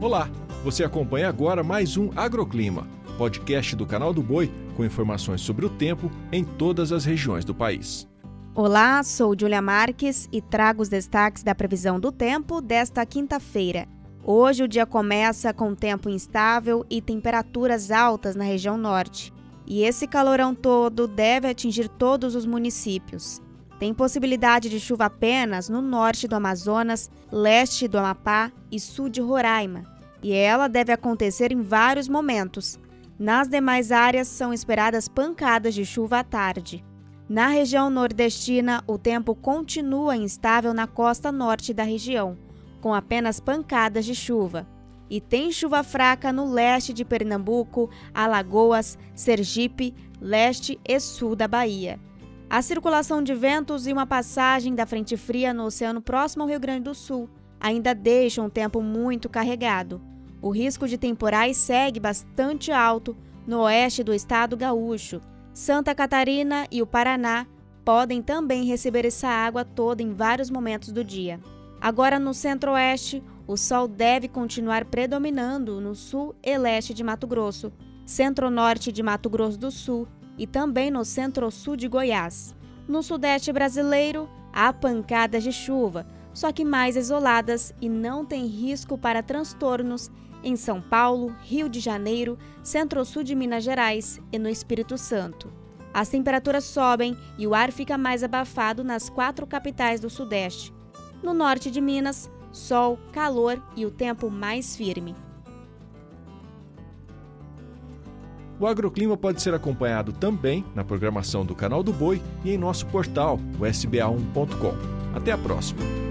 Olá, você acompanha agora mais um Agroclima, podcast do canal do Boi com informações sobre o tempo em todas as regiões do país. Olá, sou Julia Marques e trago os destaques da previsão do tempo desta quinta-feira. Hoje o dia começa com tempo instável e temperaturas altas na região norte. E esse calorão todo deve atingir todos os municípios. Tem possibilidade de chuva apenas no norte do Amazonas, leste do Amapá e sul de Roraima, e ela deve acontecer em vários momentos. Nas demais áreas são esperadas pancadas de chuva à tarde. Na região nordestina, o tempo continua instável na costa norte da região, com apenas pancadas de chuva. E tem chuva fraca no leste de Pernambuco, Alagoas, Sergipe, leste e sul da Bahia. A circulação de ventos e uma passagem da frente fria no oceano próximo ao Rio Grande do Sul ainda deixam um tempo muito carregado. O risco de temporais segue bastante alto no oeste do estado gaúcho. Santa Catarina e o Paraná podem também receber essa água toda em vários momentos do dia. Agora no centro-oeste, o sol deve continuar predominando no sul e leste de Mato Grosso, centro-norte de Mato Grosso do Sul e também no centro-sul de Goiás. No sudeste brasileiro, há pancadas de chuva, só que mais isoladas e não tem risco para transtornos em São Paulo, Rio de Janeiro, centro-sul de Minas Gerais e no Espírito Santo. As temperaturas sobem e o ar fica mais abafado nas quatro capitais do Sudeste. No norte de Minas, sol, calor e o tempo mais firme. O agroclima pode ser acompanhado também na programação do Canal do Boi e em nosso portal, o sba1.com. Até a próxima!